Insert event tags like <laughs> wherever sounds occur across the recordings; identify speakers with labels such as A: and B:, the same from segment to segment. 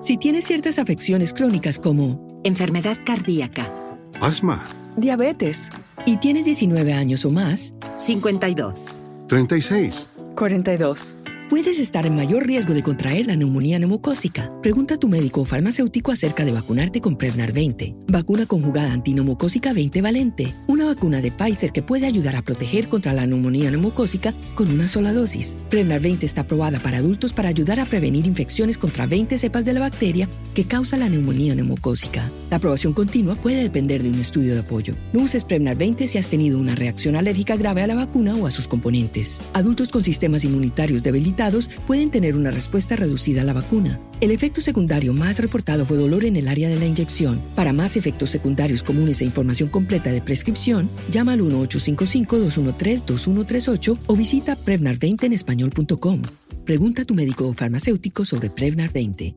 A: Si tienes ciertas afecciones crónicas como
B: enfermedad cardíaca,
C: asma,
A: diabetes y tienes 19 años o más,
B: 52,
C: 36,
A: 42. Puedes estar en mayor riesgo de contraer la neumonía neumocócica. Pregunta a tu médico o farmacéutico acerca de vacunarte con Prevnar 20, vacuna conjugada antineumocócica 20 valente, una vacuna de Pfizer que puede ayudar a proteger contra la neumonía neumocócica con una sola dosis. Prevnar 20 está aprobada para adultos para ayudar a prevenir infecciones contra 20 cepas de la bacteria que causa la neumonía neumocócica. La aprobación continua puede depender de un estudio de apoyo. No uses Prevnar 20 si has tenido una reacción alérgica grave a la vacuna o a sus componentes. Adultos con sistemas inmunitarios debilitados pueden tener una respuesta reducida a la vacuna. El efecto secundario más reportado fue dolor en el área de la inyección. Para más efectos secundarios comunes e información completa de prescripción, llama al 1-855-213-2138 o visita Prevnar20 en español.com. Pregunta a tu médico o farmacéutico sobre Prevnar 20.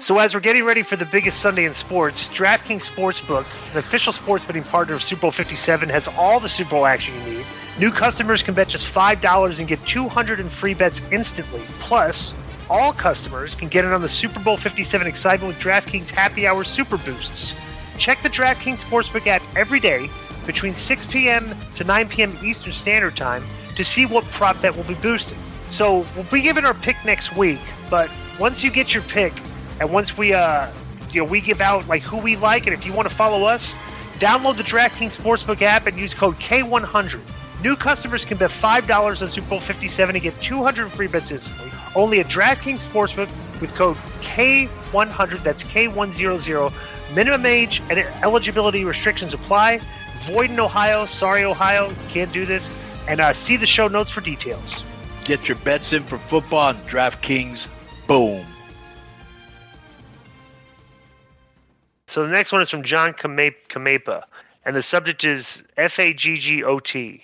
D: So as we're getting ready for the biggest Sunday in sports, DraftKings Sportsbook, the official sports betting partner of Super Bowl 57, has all the Super Bowl action you need. New customers can bet just $5 and get 200 in free bets instantly. Plus, all customers can get in on the Super Bowl 57 excitement with DraftKings Happy Hour Super Boosts. Check the DraftKings Sportsbook app every day between 6 p.m. to 9 p.m. Eastern Standard Time to see what prop bet will be boosted. So we'll be giving our pick next week, but once you get your pick, and once we uh you know we give out like who we like, and if you want to follow us, download the DraftKings Sportsbook app and use code K100. New customers can bet five dollars on Super Bowl 57 and get 200 free bets instantly. Only at DraftKings Sportsbook with code K100. That's K100. Minimum age and eligibility restrictions apply. Void in Ohio. Sorry, Ohio, can't do this. And uh, see the show notes for details.
E: Get your bets in for football on DraftKings. Boom.
D: So the next one is from John Kamepa, and the subject is F A G G O T,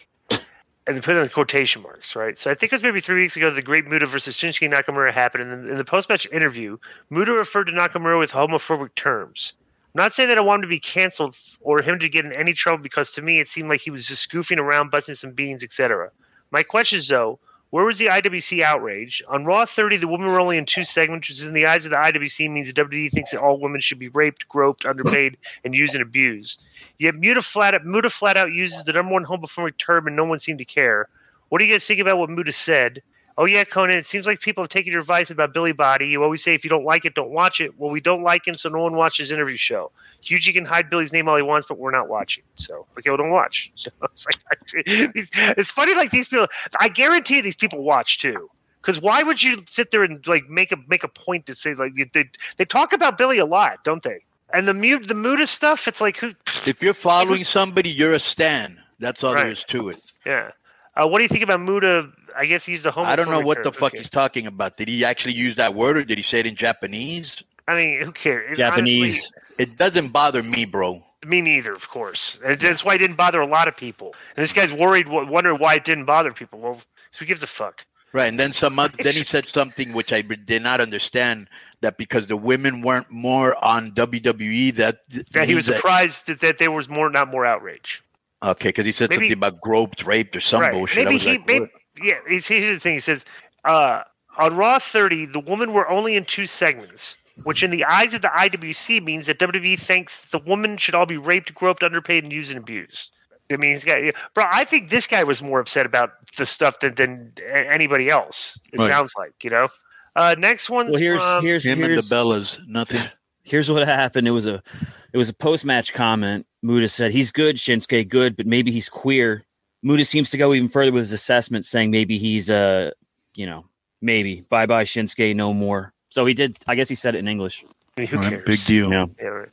D: and they put in quotation marks, right? So I think it was maybe three weeks ago the Great Muta versus Shinsuke Nakamura happened, and in the post-match interview, Muta referred to Nakamura with homophobic terms. I'm not saying that I want him to be canceled or him to get in any trouble because to me it seemed like he was just goofing around, busting some beans, etc. My question is though, where was the IWC outrage? On Raw 30, the women were only in two segments, which in the eyes of the IWC means the WWE thinks that all women should be raped, groped, underpaid, and used and abused. Yet Muta flat out, flat out uses the number one homophobic term, and no one seemed to care. What do you guys think about what Muta said? Oh yeah, Konnan. It seems like people have taken your advice about Billy Body. You always say if you don't like it, don't watch it. Well, we don't like him, so no one watches his interview show. Hughie can hide Billy's name all he wants, but we're not watching. So okay, well, don't watch. <laughs> So it's, like, it's funny, like these people. I guarantee these people watch too. Because why would you sit there and like make a make a point to say like they they talk about Billy a lot, don't they? And the mute the Muta stuff, it's like who? <laughs>
E: If you're following somebody, you're a stan. That's all
D: Right.
E: there is to it.
D: Yeah. Uh, what do you think about Muta? I guess he's the home.
E: I don't know what the fuck
D: Okay.
E: he's talking about. Did he actually use that word or did he say it in Japanese?
D: I mean, who cares? It-
F: Japanese.
E: It doesn't bother me, bro.
D: me neither, of course. And that's why it didn't bother a lot of people. And this guy's worried, wondering why it didn't bother people. Well, who gives a fuck?
E: Right, and then some other, then he <laughs> said something which I did not understand that because the women weren't more on WWE that
D: That he was
E: that-
D: surprised that, that there was more, not more outrage.
E: Okay, because he said
D: Maybe-
E: something about groped, raped, or some
D: right.
E: bullshit.
D: Maybe he,
E: like,
D: maybe, yeah. He's, here's the thing. He says, uh, on Raw 30, the women were only in two segments, which in the eyes of the IWC means that WWE thinks the women should all be raped, groped, underpaid, and used and abused. I mean, he's got, bro. I think this guy was more upset about the stuff than, than anybody else. It
E: Right.
D: sounds like, you know. Uh, next one.
F: Well, here's here's
E: him and
F: here's
E: the Bellas, nothing. <laughs>
F: here's what happened. It was a it was a post match comment. Muta said he's good, Shinsuke good, but maybe he's queer. Muta seems to go even further with his assessment, saying maybe he's uh you know maybe bye bye Shinsuke no more. So he did. I guess he said it in English.
D: I mean, who
E: All right,
D: cares?
E: big deal.
F: Yeah.
D: Yeah, right.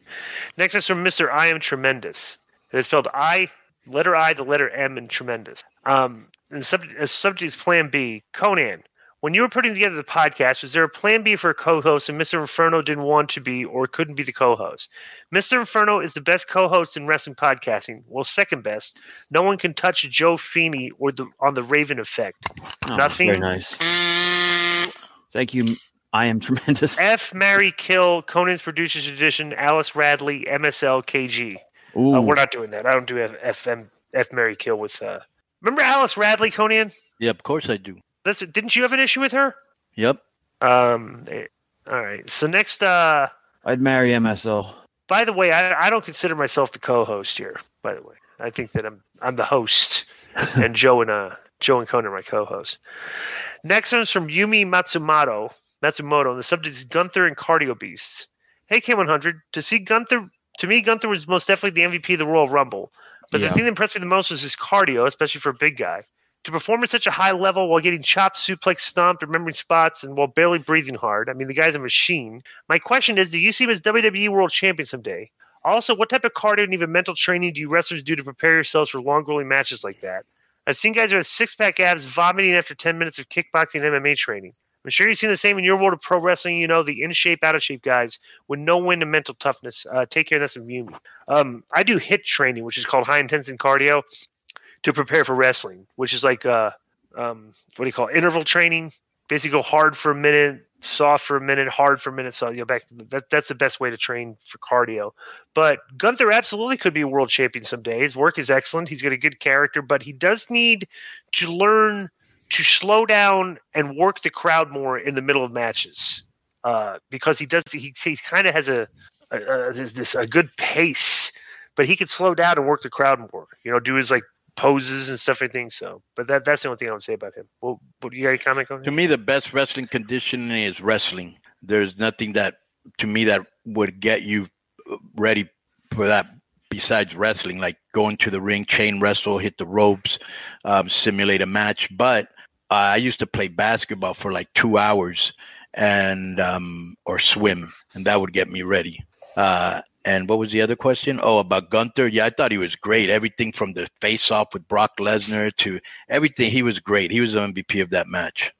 D: Next is from Mr. I am tremendous. It is spelled I, letter I, the letter M, and tremendous. Um, and the subject, subject is Plan B. Konnan, when When you were putting together the podcast, was there a plan B for a co-host and Mr. Inferno didn't want to be or couldn't be the co-host? Mr. Inferno is the best co-host in wrestling podcasting. Well, second best. No one can touch Joe Feeney or the on the Raven effect.
F: Oh,
D: Nothing.
F: Very nice. Thank you. I am <laughs> tremendous.
D: F. Mary Kill, Konnan's Producers Edition, Alice Radley, MSL, KG.
F: Ooh,
D: Uh, we're not doing that. I don't do F. FM, F. Mary Kill with. Uh... Remember Alice Radley, Konnan?
E: Yeah, of course I do.
D: Listen, didn't you have an issue with her?
E: Yep.
D: Um. eh, All right. So next, uh,
F: I'd marry MSL.
D: by the way, I, I don't consider myself the co-host here. By the way, I think that I'm I'm the host, <laughs> and Joe and uh Joe and Konnan are my co-hosts. Next one's from Yumi Matsumoto. Matsumoto, and the subject is Gunther and Cardio Beasts. Hey K100, to see Gunther, to me Gunther was most definitely the MVP of the Royal Rumble. But
F: Yeah.
D: the thing that impressed me the most was his cardio, especially for a big guy. To perform at such a high level while getting chopped, suplex, stomped, remembering spots, and while barely breathing hard. I mean, the guy's a machine. My question is, do you see him as WWE World Champion someday? Also, what type of cardio and even mental training do you wrestlers do to prepare yourselves for long grueling matches like that? I've seen guys with six pack abs vomiting after 10 minutes of kickboxing and MMA training. I'm sure you've seen the same in your world of pro wrestling. You know, the in shape, out of shape guys with no wind and mental toughness. Uh, take care of this and view me. Um, I do HIT training, which is called high intensity cardio, to prepare for wrestling, which is like, uh, um, what do you call it? interval training? Basically, go hard for a minute, soft for a minute, hard for a minute. So you know, back that, that's the best way to train for cardio. But Gunther absolutely could be a world champion someday. His work is excellent. He's got a good character, but he does need to learn to slow down and work the crowd more in the middle of matches. Uh, because he does, he, he kind of has a, a, a this, a good pace, but he could slow down and work the crowd more. You know, do his like poses and stuff. I think so. But that that's the only thing I would say about him. Well, what you got a comment on?
E: To me, the best wrestling conditioning is wrestling. There's nothing that, to me, that would get you ready for that besides wrestling, like going to the ring, chain wrestle, hit the ropes, um, simulate a match. But uh, I used to play basketball for like two hours and um, or swim, and that would get me ready. Uh, and what was the other question? Oh, about Gunther. Yeah, I thought he was great. Everything from the face off with Brock Lesnar to everything. He was great. He was the MVP of that match.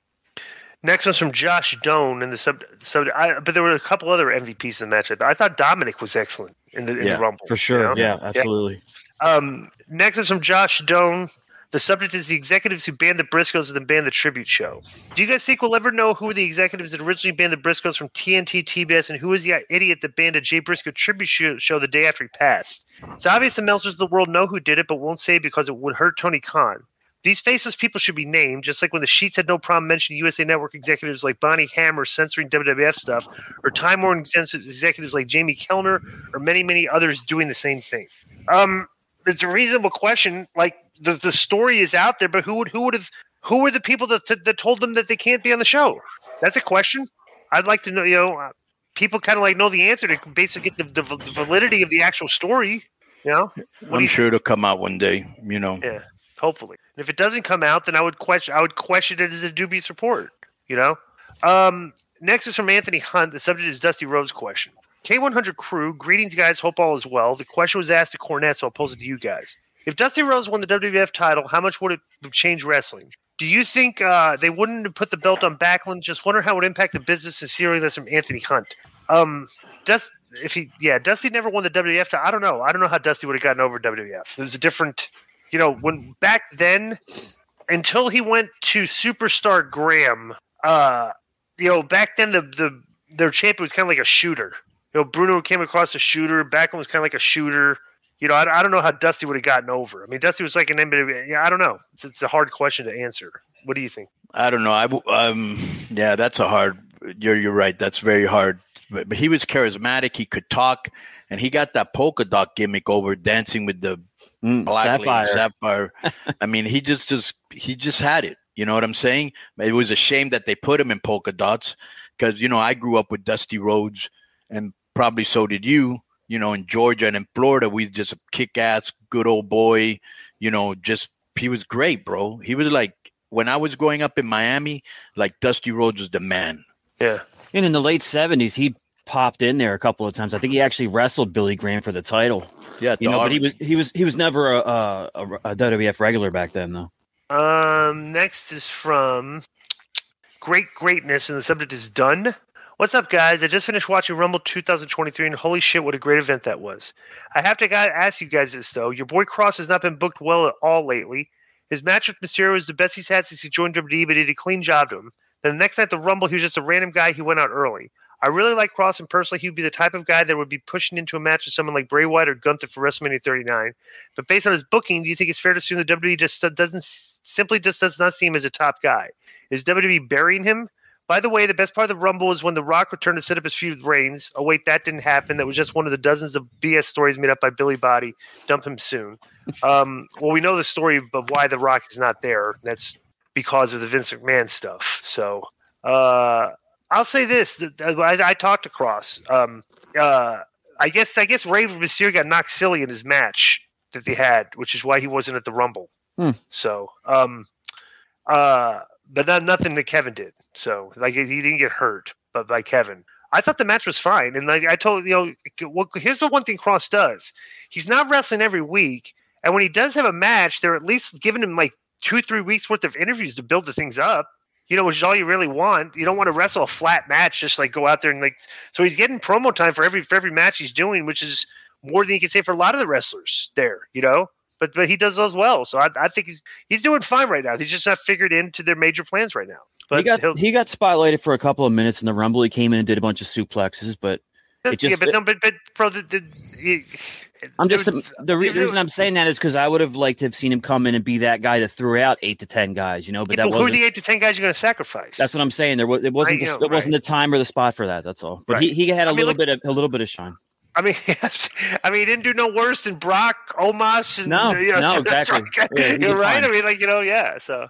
D: Next one's from Josh Doan in the sub. sub I, but there were a couple other MVPs in the match. I, thought- I thought Dominik was excellent in the, in
E: Yeah,
D: the Rumble
F: For sure.
D: you know?
F: Yeah, absolutely.
D: Um, next is from Josh Doan. The subject is the executives who banned the Briscoes and then banned the tribute show. Do you guys think we'll ever know who the executives that originally banned the Briscoes from TNT, TBS, and who was the idiot that banned a Jay Briscoe tribute show, show the day after he passed? It's obvious the Meltzers of the world know who did it, but won't say because it would hurt Tony Khan. These faceless people should be named, just like when the Sheets had no problem mentioning USA Network executives like Bonnie Hammer censoring WWF stuff, or Time Warner executives like Jamie Kellner, or many, many others doing the same thing. Um, it's a reasonable question. Like the the story is out there, but who would who would have who were the people that that told them that they can't be on the show? That's a question. I'd like to know. You know, uh, people kind of like know the answer to basically get the, the, the validity of the actual story. You know, What
E: I'm sure it'll come out one day. You know.
D: yeah, hopefully. And if it doesn't come out, then I would question. I would question it as a dubious report. You know. Um, next is from Anthony Hunt. The subject is Dusty Rhodes question. K100 crew, greetings, guys. Hope all is well. The question was asked to Cornette, so I'll pose it to you guys. If Dusty Rhodes won the WWF title, how much would it change wrestling? Do you think uh, they wouldn't have put the belt on Backlund? Just wonder how it would impact the business. Sincerely, that's from Anthony Hunt. Um, Dust, if he, yeah, Dusty never won the WWF. title. I don't know. I don't know how Dusty would have gotten over WWF. It was a different, you know, when back then, until he went to Superstar Graham. Uh, you know, back then the the their champion was kind of like a shooter. You know, Bruno came across a shooter. Backlund was kind of like a shooter. You know, I, I don't know how Dusty would have gotten over. I mean, Dusty was like an NBA. Yeah, I don't know. It's, it's a hard question to answer. What do you think?
E: I don't know. I w- um yeah, that's a hard. You're you're right. That's very hard. But, but he was charismatic. He could talk, and he got that polka dot gimmick over dancing with the
F: Mm,
E: black
F: Sapphire.
E: sapphire. <laughs> I mean, he just just he just had it. You know what I'm saying? It was a shame that they put him in polka dots because you know I grew up with Dusty Rhodes, and probably so did you. You know, in Georgia and in Florida, we just a kick ass, good old boy. You know, just he was great, bro. He was like when I was growing up in Miami, like Dusty Rhodes was the man.
D: Yeah.
F: And in the late seventies, he popped in there a couple of times. I think he actually wrestled Billy Graham for the title.
E: Yeah,
F: You know,
E: the
F: but he was he was he was never a, a, a WWF regular back then, though.
D: Um, next is from great greatness, and the subject is done. What's up, guys? I just finished watching Rumble 2023, and holy shit, what a great event that was. I have to ask you guys this, though. Your boy Kross has not been booked well at all lately. His match with Mysterio was the best he's had since he joined WWE, but he did a clean job to him. Then the next night, at the Rumble, he was just a random guy who went out early. I really like Kross, and personally, he would be the type of guy that would be pushing into a match with someone like Bray Wyatt or Gunther for WrestleMania 39. But based on his booking, do you think it's fair to assume that WWE just doesn't simply just does not see him as a top guy? Is WWE burying him? By the way, the best part of the Rumble is when The Rock returned to set up his feud with Reigns. Oh, wait, that didn't happen. That was just one of the dozens of BS stories made up by Billy Body. Dump him soon. Um, well, we know the story of why The Rock is not there. That's because of the Vince McMahon stuff. So uh, I'll say this: I, I talked to Kross. Um, uh, I guess I guess Rey Mysterio got knocked silly in his match that they had, which is why he wasn't at the Rumble.
F: Hmm.
D: So, um, uh, but not nothing that Kevin did. So, like he didn't get hurt, but by Kevin. I thought the match was fine, and like I told you know, well, here's the one thing Kross does: he's not wrestling every week, and when he does have a match, they're at least giving him like two, three weeks worth of interviews to build the things up. You know, which is all you really want. You don't want to wrestle a flat match, just like go out there and like. So he's getting promo time for every for every match he's doing, which is more than you can say for a lot of the wrestlers there. You know, but but he does those well. So I, I think he's he's doing fine right now. He's just not figured into their major plans right now. But
F: he got he got spotlighted for a couple of minutes in the Rumble. He came in and did a bunch of suplexes, but it just
D: yeah, but no, but but bro, the, the, the
F: I'm just the re- reason I'm saying that is because I would have liked to have seen him come in and be that guy that threw out eight to ten guys, you know. But
D: yeah,
F: that
D: but who are the eight to ten guys you're going to sacrifice?
F: That's what I'm saying. There was it wasn't
D: Right,
F: the,
D: yeah,
F: it wasn't the time or the spot for that. That's all. But
D: Right.
F: he, he had a
D: I mean,
F: little
D: look-
F: bit of a little bit of shine.
D: I mean, <laughs> I mean, he didn't do no worse than Brock, Omos, and
F: No,
D: you know,
F: no, <laughs>
D: so
F: exactly.
D: Right.
F: Yeah,
D: You're right.
F: fine.
D: I mean, like you know, yeah. So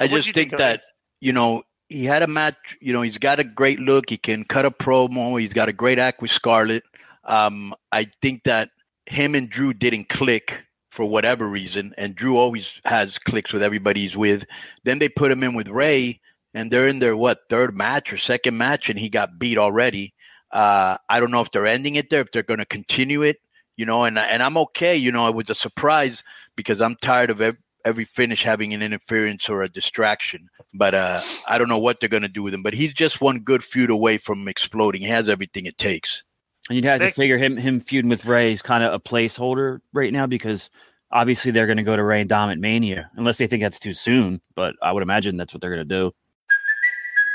E: I just think
D: think
E: that you know he had a match. You know, he's got a great look. He can cut a promo. He's got a great act with Scarlett. Um, I think that him and Drew didn't click for whatever reason, and Drew always has clicks with everybody he's with. Then they put him in with Rey, and they're in their what third match or second match, and he got beat already. Uh, I don't know if they're ending it there, if they're going to continue it, you know, and and I'm okay. You know, it was a surprise because I'm tired of ev- every finish having an interference or a distraction. But uh, I don't know what they're going to do with him. But he's just one good feud away from exploding. He has everything it takes.
F: And you'd have to figure him him feuding with Rey is kind of a placeholder right now because obviously they're going to go to Rey and Dom at Mania unless they think that's too soon. But I would imagine that's what they're going to do.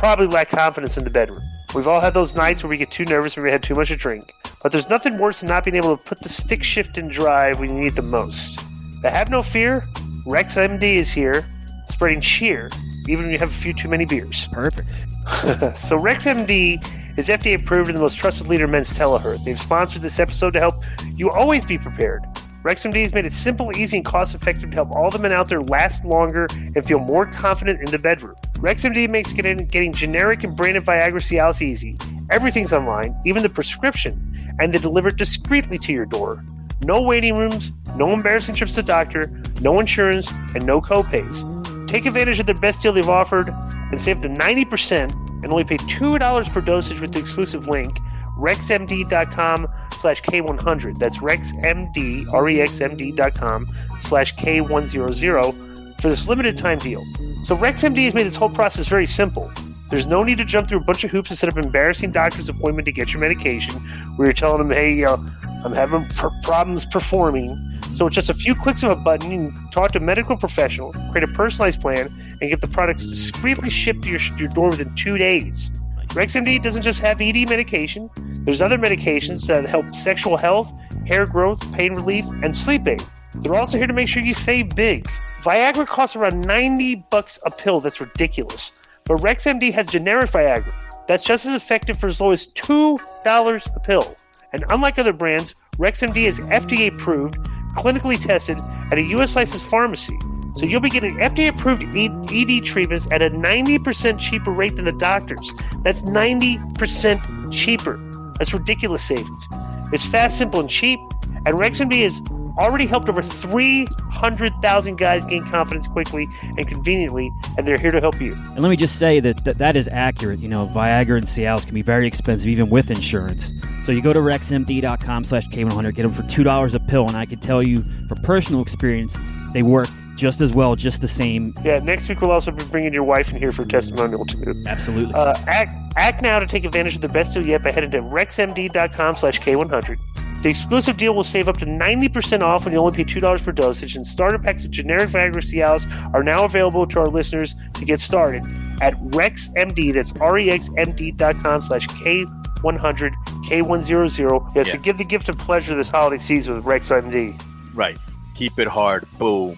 D: probably lack confidence in the bedroom. We've all had those nights where we get too nervous when we had too much to drink. But there's nothing worse than not being able to put the stick shift in drive when you need the most. But have no fear, Rex MD is here, spreading cheer, even when you have a few too many beers.
G: Perfect. <laughs>
D: so Rex MD is FDA approved and the most trusted leader in men's telehealth. They've sponsored this episode to help you always be prepared. RexMD has made it simple, easy, and cost effective to help all the men out there last longer and feel more confident in the bedroom. RexMD makes getting, generic and branded Viagra Cialis easy. Everything's online, even the prescription, and they deliver discreetly to your door. No waiting rooms, no embarrassing trips to the doctor, no insurance, and no copays. Take advantage of their best deal they've offered and save up to 90% and only pay $2 per dosage with the exclusive link rexmd.com slash k100 that's rexmd rexmd.com slash k100 for this limited time deal. So rexmd has made this whole process very simple. There's no need to jump through a bunch of hoops to set up an embarrassing doctor's appointment to get your medication where you're telling them hey know, i'm having pr- problems performing. So with just a few clicks of a button, you can talk to a medical professional, create a personalized plan, and get the products discreetly shipped to your, your door within two days. RexMD doesn't just have ED medication. There's other medications that help sexual health, hair growth, pain relief, and sleeping. They're also here to make sure you save big. Viagra costs around 90 bucks a pill. That's ridiculous. But RexMD has generic Viagra. That's just as effective for as low as $2 a pill. And unlike other brands, RexMD is FDA approved clinically tested at a U.S. licensed pharmacy. So you'll be getting FDA approved ED treatments at a 90% cheaper rate than the doctors. That's 90% cheaper. That's ridiculous savings. It's fast, simple, and cheap. And RexMD has already helped over 300,000 guys gain confidence quickly and conveniently, and they're here to help you.
H: And let me just say that that, is accurate. You know, Viagra and Cialis can be very expensive even with insurance. So you go to rexmd.com slash K100, get them for $2 a pill, and I can tell you from personal experience, they work just as well, just the same.
D: Yeah, next week we'll also be bringing your wife in here for testimonial too.
H: Absolutely.
D: Uh, act, act now to take advantage of the best deal yet by heading to rexmd.com slash K100. The exclusive deal will save up to 90% off when you only pay $2 per dosage, and starter packs of generic Viagra Cialis are now available to our listeners to get started at RexMD. That's rexmd.com slash K100, K100. Yes,
E: Yeah.
D: to give the gift of pleasure this holiday season with RexMD.
E: Right. Keep it hard. Boom.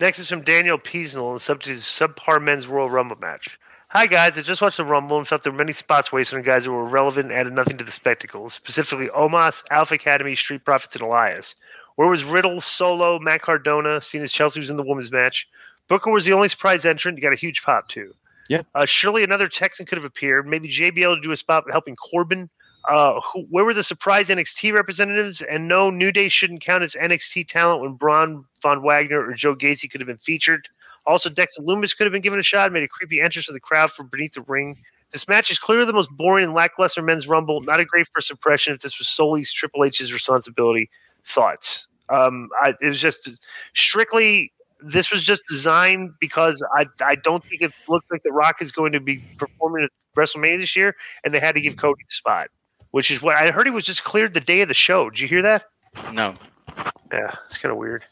D: Next is from Daniel Peasnell, and the subject is subpar men's Royal Rumble match. Hi guys, I just watched the Rumble and felt there were many spots wasted on guys who were relevant and added nothing to the spectacle, specifically Omos, Alpha Academy, Street Profits, and Elias. Where was Riddle, Solo, Matt Cardona, seen as Chelsea was in the women's match? Booker was the only surprise entrant, he got a huge pop too.
F: Yeah.
D: Uh, surely another Texan could have appeared. Maybe JBL to do a spot helping Corbin. Uh, who, where were the surprise NXT representatives? And no, New Day shouldn't count as NXT talent when Braun von Wagner or Joe Gacy could have been featured. Also, Dexter Lumis could have been given a shot, made a creepy entrance to the crowd from beneath the ring. This match is clearly the most boring and lackluster men's rumble. Not a great first impression if this was solely Triple H's responsibility. Thoughts? Um, I, it was just strictly. This was just designed because I I don't think it looks like The Rock is going to be performing at WrestleMania this year, and they had to give Cody the spot, which is what I heard. He was just cleared the day of the show. Did you hear that?
E: No.
D: Yeah, it's kind of weird.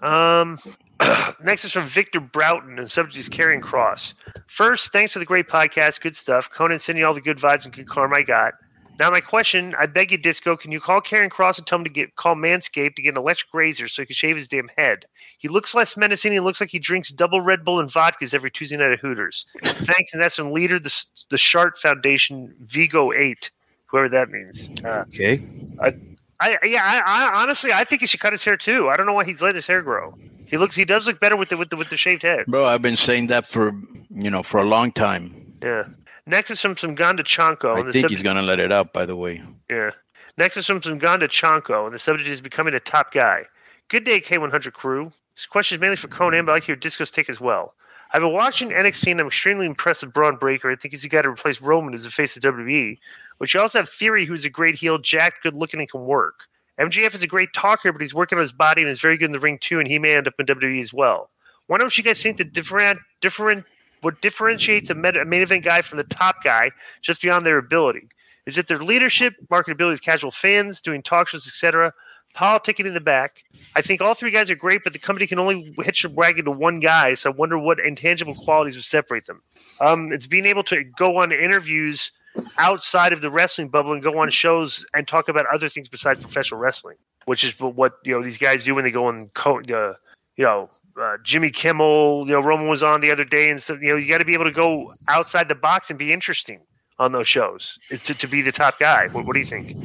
D: Um, <clears throat> next is from Victor Broughton, and subject is Karrion Kross. First, thanks for the great podcast. Good stuff. Konnan sending you all the good vibes and good karma I got. Now, my question, I beg you, Disco, can you call Karrion Kross and tell him to get call Manscaped to get an electric razor so he can shave his damn head? He looks less menacing. He looks like he drinks double Red Bull and vodkas every Tuesday night at Hooters. <laughs> Thanks, and that's from leader the the Shart Foundation Vigo Eight, whoever that means. Uh,
F: Okay.
D: I I yeah, I, I honestly I think he should cut his hair too. I don't know why he's let his hair grow. He looks he does look better with the with the with the shaved head.
E: Bro, I've been saying that for, you know, for a long time.
D: Yeah. Next is from some Ganda Chanko.
E: I
D: and the
E: think he's going to let it out, by the way.
D: Yeah. Next is from some Ganda Chanko, and the subject is becoming a top guy. Good day, K100 crew. This question is mainly for Konnan, but I like your Disco's take as well. I've been watching NXT and I'm extremely impressed with Bron Breakker. I think he's the guy to replace Roman as the face of WWE. But you also have Theory, who's a great heel, jacked, good looking, and can work. MJF is a great talker, but he's working on his body and is very good in the ring too, and he may end up in WWE as well. Why don't you guys think the different different what differentiates a, med- a main event guy from the top guy just beyond their ability? Is it their leadership, marketability with casual fans, doing talk shows, etc., politicking in the back? I think all three guys are great, but the company can only hitch a wagon to one guy, so I wonder what intangible qualities would separate them. Um, it's being able to go on interviews outside of the wrestling bubble and go on shows and talk about other things besides professional wrestling, which is what you know these guys do when they go on co- you know uh, Jimmy Kimmel, you know Roman was on the other day, and so you know you got to be able to go outside the box and be interesting on those shows to, to be the top guy. What, what do you think?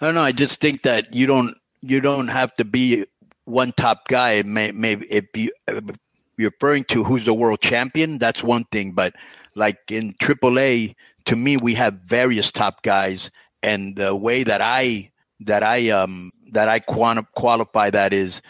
E: I don't know. I just think that you don't you don't have to be one top guy. May, maybe if you if you're referring to who's the world champion, that's one thing. But like in AAA, to me, we have various top guys, and the way that I that I um that I quanti- qualify that is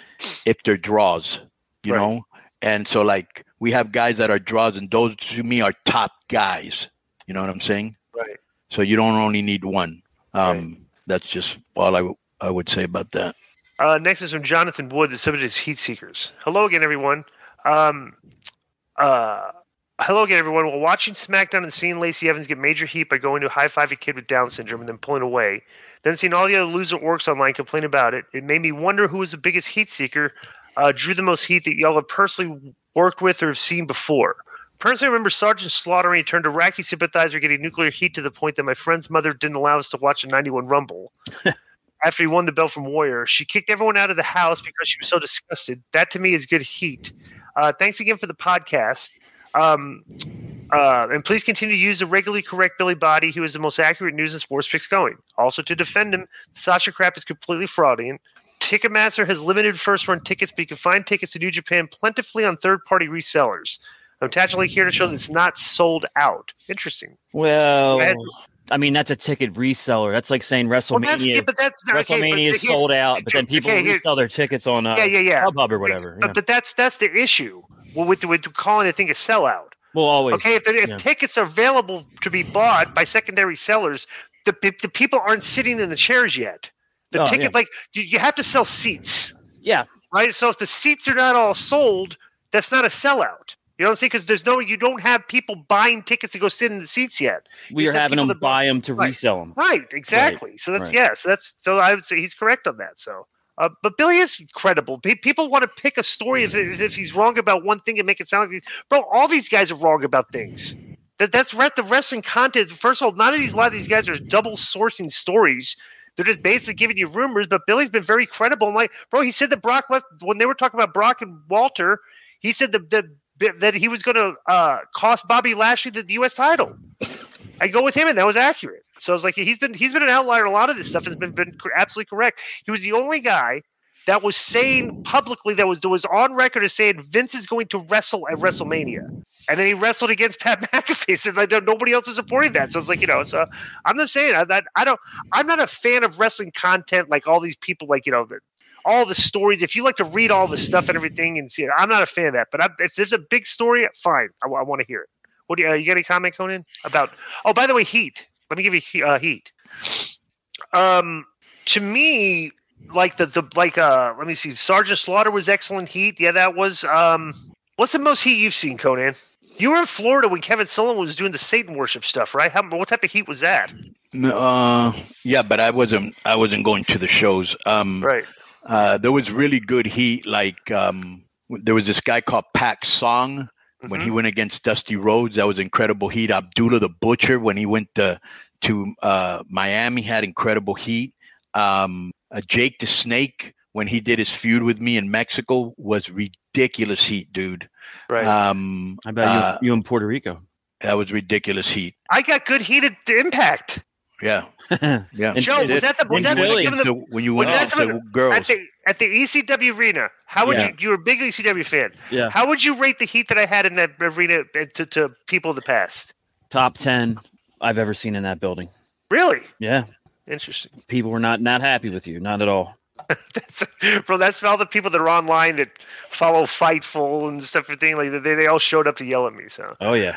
E: if they're draws, you
D: Right.
E: know, and so like we have guys that are draws, and those to me are top guys. You know what I'm saying?
D: Right.
E: So you don't only need one. Um, That's just all I, w- I would say about that.
D: Uh, next is from Jonathan Wood. The subject is heat seekers. Hello again, everyone. Um, uh, hello again, everyone. While watching SmackDown and seeing Lacey Evans get major heat by going to high five a kid with Down syndrome and then pulling away, then seeing all the other loser orcs online complain about it, it made me wonder who was the biggest heat seeker, uh, drew the most heat that y'all have personally worked with or have seen before. Personally, I remember Sergeant Slaughter when he turned Iraqi sympathizer getting nuclear heat to the point that my friend's mother didn't allow us to watch the 91 Rumble <laughs> after he won the belt from Warrior. She kicked everyone out of the house because she was so disgusted. That to me is good heat. Uh, thanks again for the podcast. Um, uh, and please continue to use the regularly correct Billy Body, who is the most accurate news and sports picks going. Also, to defend him, Sasha crap is completely fraudulent. Ticketmaster has limited first run tickets, but you can find tickets to New Japan plentifully on third party resellers. I'm tactfully here to show that it's not sold out. Interesting.
F: Well, I mean that's a ticket reseller. That's like saying
D: Well,
F: WrestleMania.
D: yeah, but that's okay,
F: WrestleMania is
D: here-
F: sold out, but then people
D: okay,
F: resell their tickets on uh,
D: yeah, yeah, yeah.
F: StubHub or whatever.
D: But,
F: yeah.
D: but that's that's the issue well, with with calling a thing a sellout.
F: Well, always.
D: Okay, if, if
F: yeah.
D: tickets are available to be bought by secondary sellers, the, the, the people aren't sitting in the chairs yet. The
F: Oh,
D: ticket,
F: yeah.
D: like you, you have to sell seats,
F: yeah,
D: right? So if the seats are not all sold, that's not a sellout. You know what I'm saying? Because there's no, you don't have people buying tickets to go sit in the seats yet.
F: we
D: You
F: are having them buy them to
D: Right.
F: resell them.
D: Right, exactly. So that's
F: right.
D: yeah. So that's so I would say he's correct on that. So, uh, but Billy is credible. Pe- people want to pick a story if, if he's wrong about one thing and make it sound like he's bro. All these guys are wrong about things. That that's the wrestling content. First of all, none of these a lot of these guys are double sourcing stories. They're just basically giving you rumors. But Billy's been very credible. I'm like, bro, he said that Brock Les- when they were talking about Brock and Walter, he said that that, that he was going to uh, cost Bobby Lashley the, the U.S. title. I go with him, and that was accurate. So I was like, he's been he's been an outlier. A lot of this stuff has been been absolutely correct. He was the only guy that was saying publicly that was that was on record as saying Vince is going to wrestle at WrestleMania, and then he wrestled against Pat <laughs> McAfee. So like, nobody else is supporting that. So it's like you know. So I'm just saying I, that I don't. I'm not a fan of wrestling content like all these people like you know. all the stories. If you like to read all the stuff and everything, and see, I'm not a fan of that. But I, if there's a big story, fine. I, want to hear it. What do you, uh, you got any comment, Konnan? About? Oh, by the way, Heat. Let me give you uh, Heat. Um, to me, like the the like uh, let me see. Sergeant Slaughter was excellent Heat. Yeah, that was. Um, what's the most Heat you've seen, Konnan? You were in Florida when Kevin Sullivan was doing the Satan worship stuff, right? How, what type of heat was that?
E: Uh, yeah, but I wasn't. I wasn't going to the shows. Um,
D: Right.
E: Uh, there was really good heat. Like um, there was this guy called Pak Song when he went against Dusty Rhodes. That was incredible heat. Abdullah the Butcher when he went to to uh, Miami had incredible heat. Um, uh, Jake the Snake when he did his feud with me in Mexico was ridiculous heat, dude.
D: Right.
E: Um,
F: I bet
E: uh,
F: you, you in Puerto Rico.
E: that was ridiculous heat.
D: I got good heat at the Impact.
E: Yeah, <laughs> yeah.
F: And
D: Joe, was that the was
E: when
D: that
E: you
D: the,
E: went
D: some of
E: against
D: the
E: the- when you went
D: that some
E: against
D: of
E: the
D: the-
E: girls?
D: at the at the ECW arena? How would
F: Yeah.
D: you? You were a big ECW fan.
F: Yeah.
D: How would you rate the heat that I had in that arena uh, to, to people of the past?
F: Top ten I've ever seen in that building.
D: Really
F: Yeah,
D: interesting,
F: people were not not happy with you, not at all. <laughs>
D: that's, bro. That's for all the people that are online that follow Fightful and stuff. Everything like they they all showed up to yell at me. So
F: Oh yeah.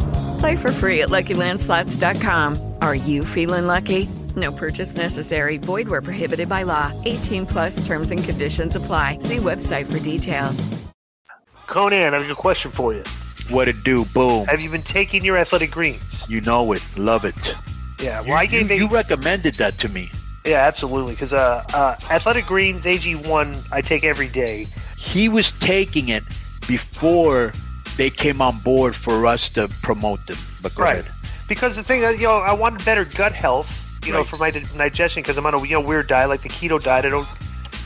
I: Play for free at LuckyLandSlots.com. Are you feeling lucky? No purchase necessary. Void where prohibited by law. 18 plus terms and conditions apply. See website for details.
D: Konnan, I have a question for you.
E: What it do? Boom.
D: Have you been taking your athletic greens?
E: You know it. Love it.
D: Yeah,
E: You,
D: I
E: you,
D: gave
E: you
D: A-
E: recommended that to me.
D: yeah, absolutely. Because uh, uh, athletic greens AG1 I take every day.
E: He was taking it before they came on board for us to promote them. But go
D: Right.
E: ahead.
D: Because the thing, you know, I wanted better gut health, you know, for my di- digestion. Because I'm on a you know weird diet like the keto diet. I don't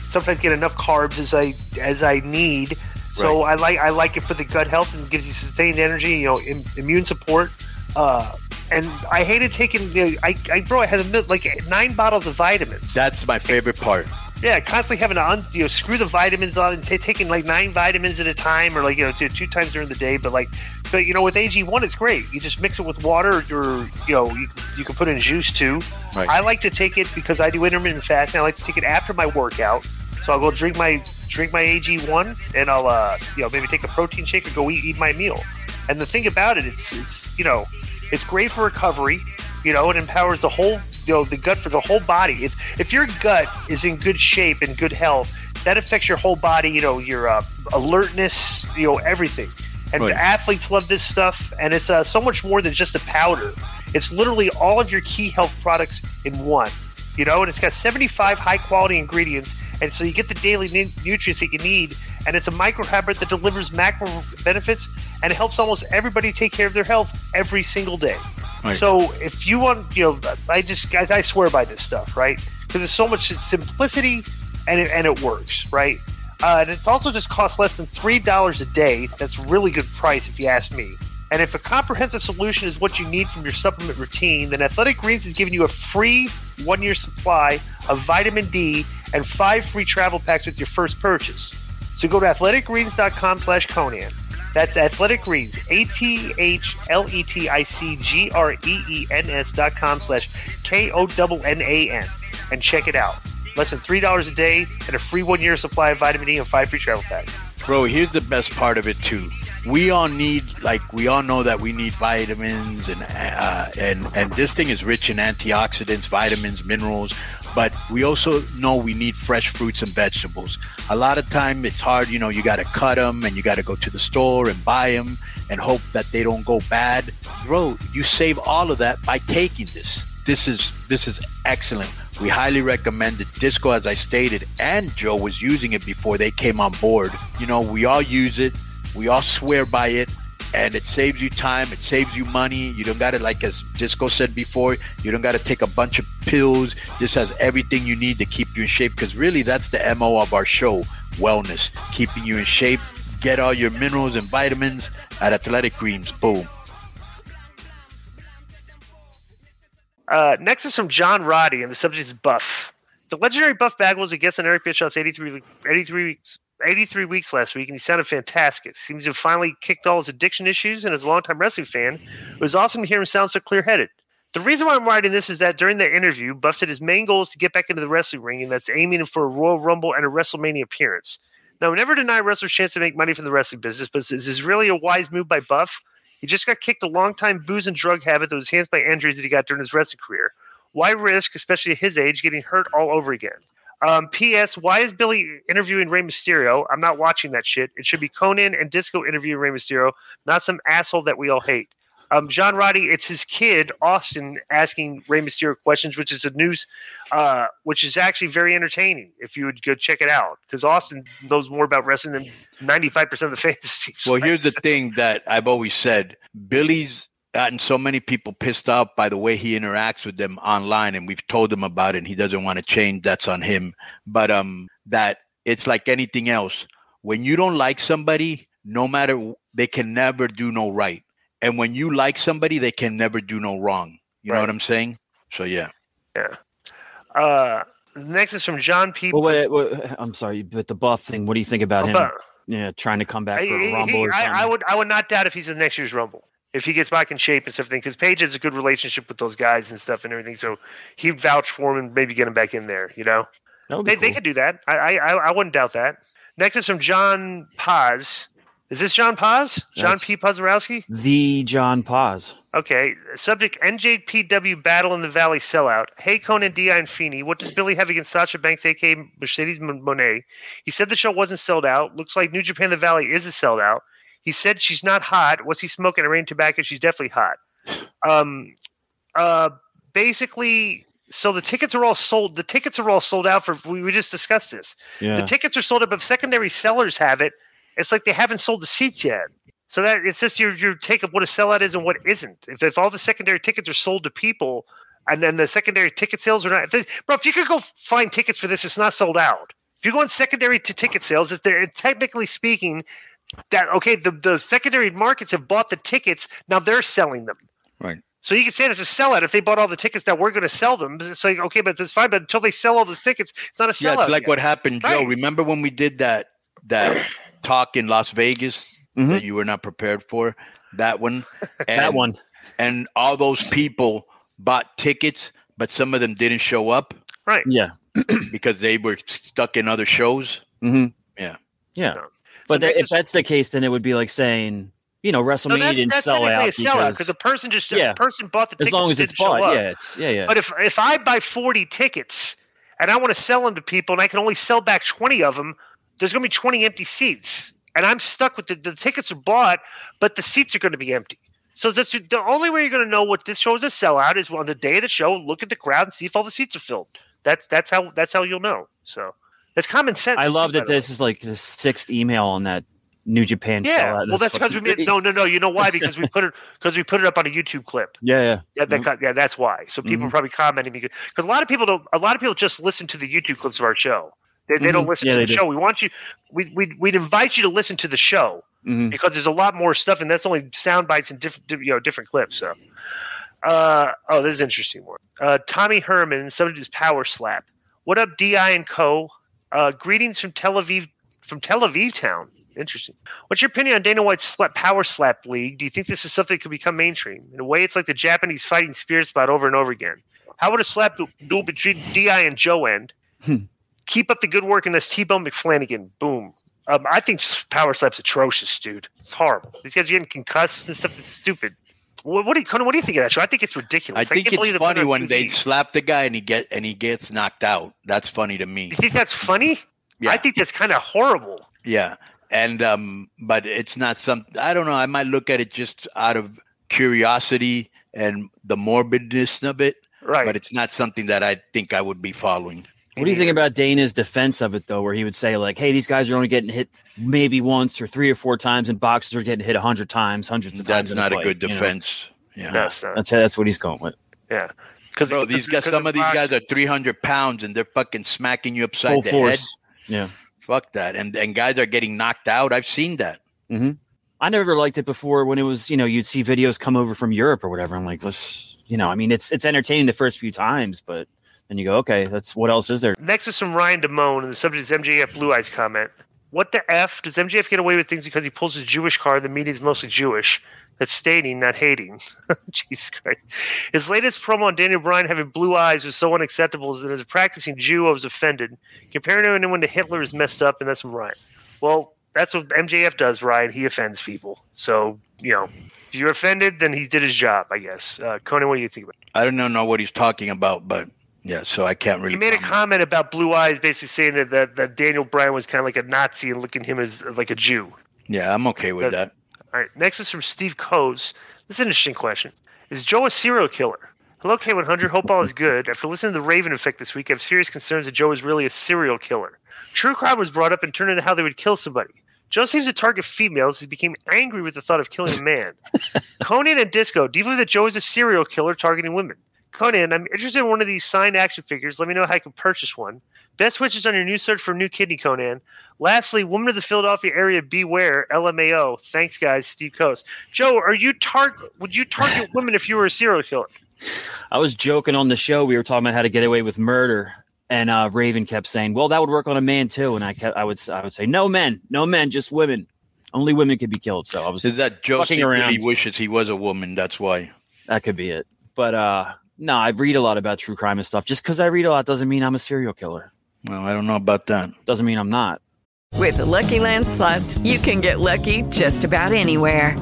D: sometimes get enough carbs as I as I need. So I like I like it for the gut health and gives you sustained energy, you know, Im- immune support. Uh, and I hated taking. You know, I I bro, I had a, mil- like nine bottles of vitamins.
E: That's my favorite part.
D: Yeah, constantly having to un, you know screw the vitamins on and ta taking like nine vitamins at a time, or like you know two, two times during the day. But like, but you know with AG one, it's great. You just mix it with water, or you know you, you can put in juice too.
E: Right.
D: I like to take it because I do intermittent fasting. I like to take it after my workout. So I'll go drink my drink my AG one, and I'll uh you know maybe take a protein shake or go eat, eat my meal. And the thing about it, it's it's you know it's great for recovery. You know, it empowers the whole you know the gut for the whole body. If if your gut is in good shape and good health, that affects your whole body. You know, your uh, alertness. You know, everything. And
E: Right.
D: athletes love this stuff, and it's uh, so much more than just a powder. It's literally all of your key health products in one. You know, and it's got 75 high quality ingredients, and so you get the daily nutrients that you need. And it's a micro habit that delivers macro benefits and it helps almost everybody take care of their health every single day.
E: Right.
D: So if you want, you know, I just guys, I swear by this stuff, right? Because there's so much simplicity and it, and it works, right? Uh, and it's also just costs less than three dollars a day. That's a really good price if you ask me. And if a comprehensive solution is what you need from your supplement routine, then Athletic Greens is giving you a free one-year supply of vitamin D and five free travel packs with your first purchase. So go to athleticgreens.com slash Konnan. That's Athletic Greens, A-T-H-L-E-T-I-C-G-R-E-E-N-S dot com slash K-O-N-N-A-N and check it out. Less than $3 a day and a free one-year supply of vitamin E and five free travel packs.
E: Bro, here's the best part of it too. We all need, like, we all know that we need vitamins, and uh, and and this thing is rich in antioxidants, vitamins, minerals. But we also know we need fresh fruits and vegetables. A lot of time it's hard, you know. You got to cut them, and you got to go to the store and buy them, and hope that they don't go bad. Bro, you save all of that by taking this. This is this is excellent. We highly recommend it. Disco, as I stated, and Joe was using it before they came on board. You know, we all use it. We all swear by it. And it saves you time. It saves you money. You don't got to, like as Disco said before, you don't got to take a bunch of pills. This has everything you need to keep you in shape. Because really, that's the MO of our show wellness, keeping you in shape. Get all your minerals and vitamins at Athletic Greens. Boom.
D: Uh, next is from John Roddy, and the subject is Buff. The legendary Buff Bagwell was a guest on Eric Bischoff's 83, 83, weeks- 83 weeks last week, and he sounded fantastic. Seems to have finally kicked all his addiction issues, and as a longtime wrestling fan, it was awesome to hear him sound so clear headed. The reason why I'm writing this is that during the interview, Buff said his main goal is to get back into the wrestling ring, and that's aiming for a Royal Rumble and a WrestleMania appearance. Now, never deny wrestlers' chance to make money from the wrestling business, but is this really a wise move by Buff? He just got kicked a long time booze and drug habit that was enhanced by injuries that he got during his wrestling career. Why risk, especially at his age, getting hurt all over again? Um, P.S. Why is Billy interviewing Rey Mysterio? I'm not watching that shit. It should be Konnan and Disco interviewing Rey Mysterio, not some asshole that we all hate. Um, John Roddy, it's his kid Austin asking Rey Mysterio questions, which is a news, uh, which is actually very entertaining. If you would go check it out, because Austin knows more about wrestling than 95 percent of the fans.
E: Well,
D: like.
E: here's the thing that I've always said: Billy's gotten so many people pissed off by the way he interacts with them online, and we've told him about it. and He doesn't want to change. That's on him. But um, that it's like anything else. When you don't like somebody, no matter they can never do no right, and when you like somebody, they can never do no wrong. You know what I'm saying? So yeah.
D: Yeah. Uh, next is from John P.
F: Well, wait, wait, I'm sorry, but the buff thing. What do you think about him? Yeah, trying to come back
D: I,
F: for
D: he-
F: a rumble or
D: I- I would I would not doubt if he's in next year's Rumble. If he gets back in shape and stuff. Because Page has a good relationship with those guys and stuff and everything, so he'd vouch for him and maybe get him back in there. You know,
F: would be
D: they they could do that. I I I I wouldn't doubt that. Next is from John Paz. Is this John Paz? John
F: That's-
D: P. Pazarowski?
F: The John Paz.
D: Okay. Subject NJPW Battle in the Valley sellout. Hey, Konnan, Di, and Feeney. What does Billy have against Sasha Banks, aka Mercedes Moné? He said the show wasn't sold out. Looks like New Japan The Valley is a sold out. He said she's not hot. Was he smoking a rain tobacco? She's definitely hot. Um, uh, basically, so the tickets are all sold. The tickets are all sold out for. We, we just discussed this.
F: Yeah.
D: The tickets are sold up. but if secondary sellers have it, it's like they haven't sold the seats yet. So that it's just your your take of what a sellout is and what isn't. If if all the secondary tickets are sold to people, and then the secondary ticket sales are not, if they- bro. If you could go find tickets for this, it's not sold out. If you go on secondary to ticket sales, it's they're technically speaking that okay. The the secondary markets have bought the tickets. Now they're selling them.
E: Right.
D: So you can say it's a sellout if they bought all the tickets that we're going to sell them. It's like okay, but it's fine. But until they sell all those tickets, it's not a sellout.
E: Yeah,
D: sellout.
E: it's like
D: yet.
E: what happened, Joe.
D: Right.
E: Remember when we did that that <clears throat> talk in Las Vegas
F: Mm-hmm.
E: that you were not prepared for? That one. <laughs>
F: That one.
E: And all those people bought tickets, but some of them didn't show up
D: Right.
F: Yeah. <clears throat>
E: because they were stuck in other shows.
F: Mm-hmm.
E: Yeah.
F: Yeah.
D: No.
F: But
D: So
F: if that's the case, then it would be like saying, you know,
D: No,
F: WrestleMania
D: that's,
F: didn't
D: that's
F: sell out because
D: the person just
F: Yeah.
D: the person bought the
F: as long as it's bought, yeah, it's yeah, yeah.
D: But if if I buy forty tickets and I want to sell them to people and I can only sell back twenty of them, there's going to be twenty empty seats, and I'm stuck with the the tickets are bought, but the seats are going to be empty. So that's the only way you're going to know what this show is a sellout is on the day of the show. Look at the crowd and see if all the seats are filled. That's that's how that's how you'll know. So that's common sense.
F: I love
D: too,
F: that
D: the way.
F: this is like the sixth email on that New Japan
D: Yeah, well, that's because we made no, no, no. You know why? <laughs> Because we put it because we put it up on a YouTube clip.
F: Yeah, yeah.
D: Yeah, that, got- yeah, that's why. So people
F: Mhm.
D: are probably commenting because a lot of people don't. A lot of people just listen to the YouTube clips of our show. They, they don't
F: Mhm.
D: listen
F: Yeah,
D: to the
F: do.
D: show. We want you. We we we'd invite you to listen to the show
F: Mhm.
D: because there's a lot more stuff, and that's only sound bites and different you know different clips. So, uh, oh, this is an interesting one. Uh, Tommy Herman, somebody does power slap. What up, Di and Co? Uh, greetings from Tel Aviv from Tel Aviv town. Interesting. What's your opinion on Dana White's slap, power slap league? Do you think this is something that could become mainstream? In a way, it's like the Japanese fighting spirit spot over and over again. How would a slap du- duel between Di and Joe end? Keep up the good work in this T-Bone McFlanagan. Boom. Um, I think power slap's atrocious, dude. It's horrible. These guys are getting concussed and stuff. It's stupid. What, what do you, Konnan, what do you think of that show? I think it's ridiculous.
E: I think
D: can't
E: it's
D: they put it
E: funny when they slap the guy and he get and he gets knocked out. That's funny to me.
D: You think that's funny? Yeah. I think that's kind of horrible.
E: Yeah. And um but it's not some I don't know, I might look at it just out of curiosity and the morbidness of it.
D: Right.
E: But it's not something that I think I would be following.
F: What do you think about Dana's defense of it though, where he would say like, "Hey, these guys are only getting hit maybe once or three or four times, and boxers are getting hit a hundred times, hundreds of times."
E: That's not a
F: fight,"
E: good
F: you know?
E: defense. Yeah.
D: That's not.
F: That's that's what he's going with.
D: Yeah. Because
E: Bro, these guys some of these guys are three hundred pounds and they're fucking smacking you upside
F: Full
E: the
F: force.
E: head.
F: Yeah.
E: Fuck that. And and guys are getting knocked out. I've seen that.
F: hmm I never liked it before when it was, you know, you'd see videos come over from Europe or whatever. I'm like, let's, you know, I mean, it's it's entertaining the first few times, but then you go, okay, that's what else is there?
D: Next is from Ryan Damone, and the subject is MJF Blue Eyes comment. What the F? Does MJF get away with things because he pulls his Jewish card? The media is mostly Jewish. That's stating, not hating. <laughs> Jesus Christ. His latest promo on Daniel Bryan having blue eyes was so unacceptable that as a practicing Jew, I was offended. Comparing anyone to Hitler is messed up, and that's from Ryan. Well, that's what MJF does, Ryan. He offends people. So, you know, if you're offended, then he did his job, I guess. Uh, Konnan, what do you think about it?
E: I don't know, know what he's talking about, but yeah, so I can't really
D: He made a comment about blue eyes, basically saying that, that, that Daniel Bryan was kind of like a Nazi and looking at him as like a Jew.
E: Yeah, I'm okay with that.
D: All right. Next is from Steve Coase. This is an interesting question. Is Joe a serial killer? Hello, K100. Hope all is good. After listening to the Raven Effect this week, I have serious concerns that Joe is really a serial killer. True crime was brought up and turned into how they would kill somebody. Joe seems to target females. He became angry with the thought of killing a man. <laughs> Konnan and Disco, do you believe that Joe is a serial killer targeting women? Konnan, I'm interested in one of these signed action figures. Let me know how I can purchase one. Best wishes on your new search for new kidney, Konnan. Lastly, woman of the Philadelphia area, beware, LMAO. Thanks, guys. Steve Coast. Joe, are you tar- Would you target women if you were a serial killer?
F: I was joking on the show. We were talking about how to get away with murder, and uh, Raven kept saying, "Well, that would work on a man too." And I kept, I would, I would say, "No men, no men, just women, Only women could be killed. So I was
E: Is that Joe
F: fucking around.
E: secretly wishes he was a woman? That's why.
F: That could be it. But uh no, I read a lot about true crime and stuff. Just because I read a lot doesn't mean I'm a serial killer.
E: Well, I don't know about that.
F: Doesn't mean I'm not.
I: With the Lucky Land slots, you can get lucky just about anywhere.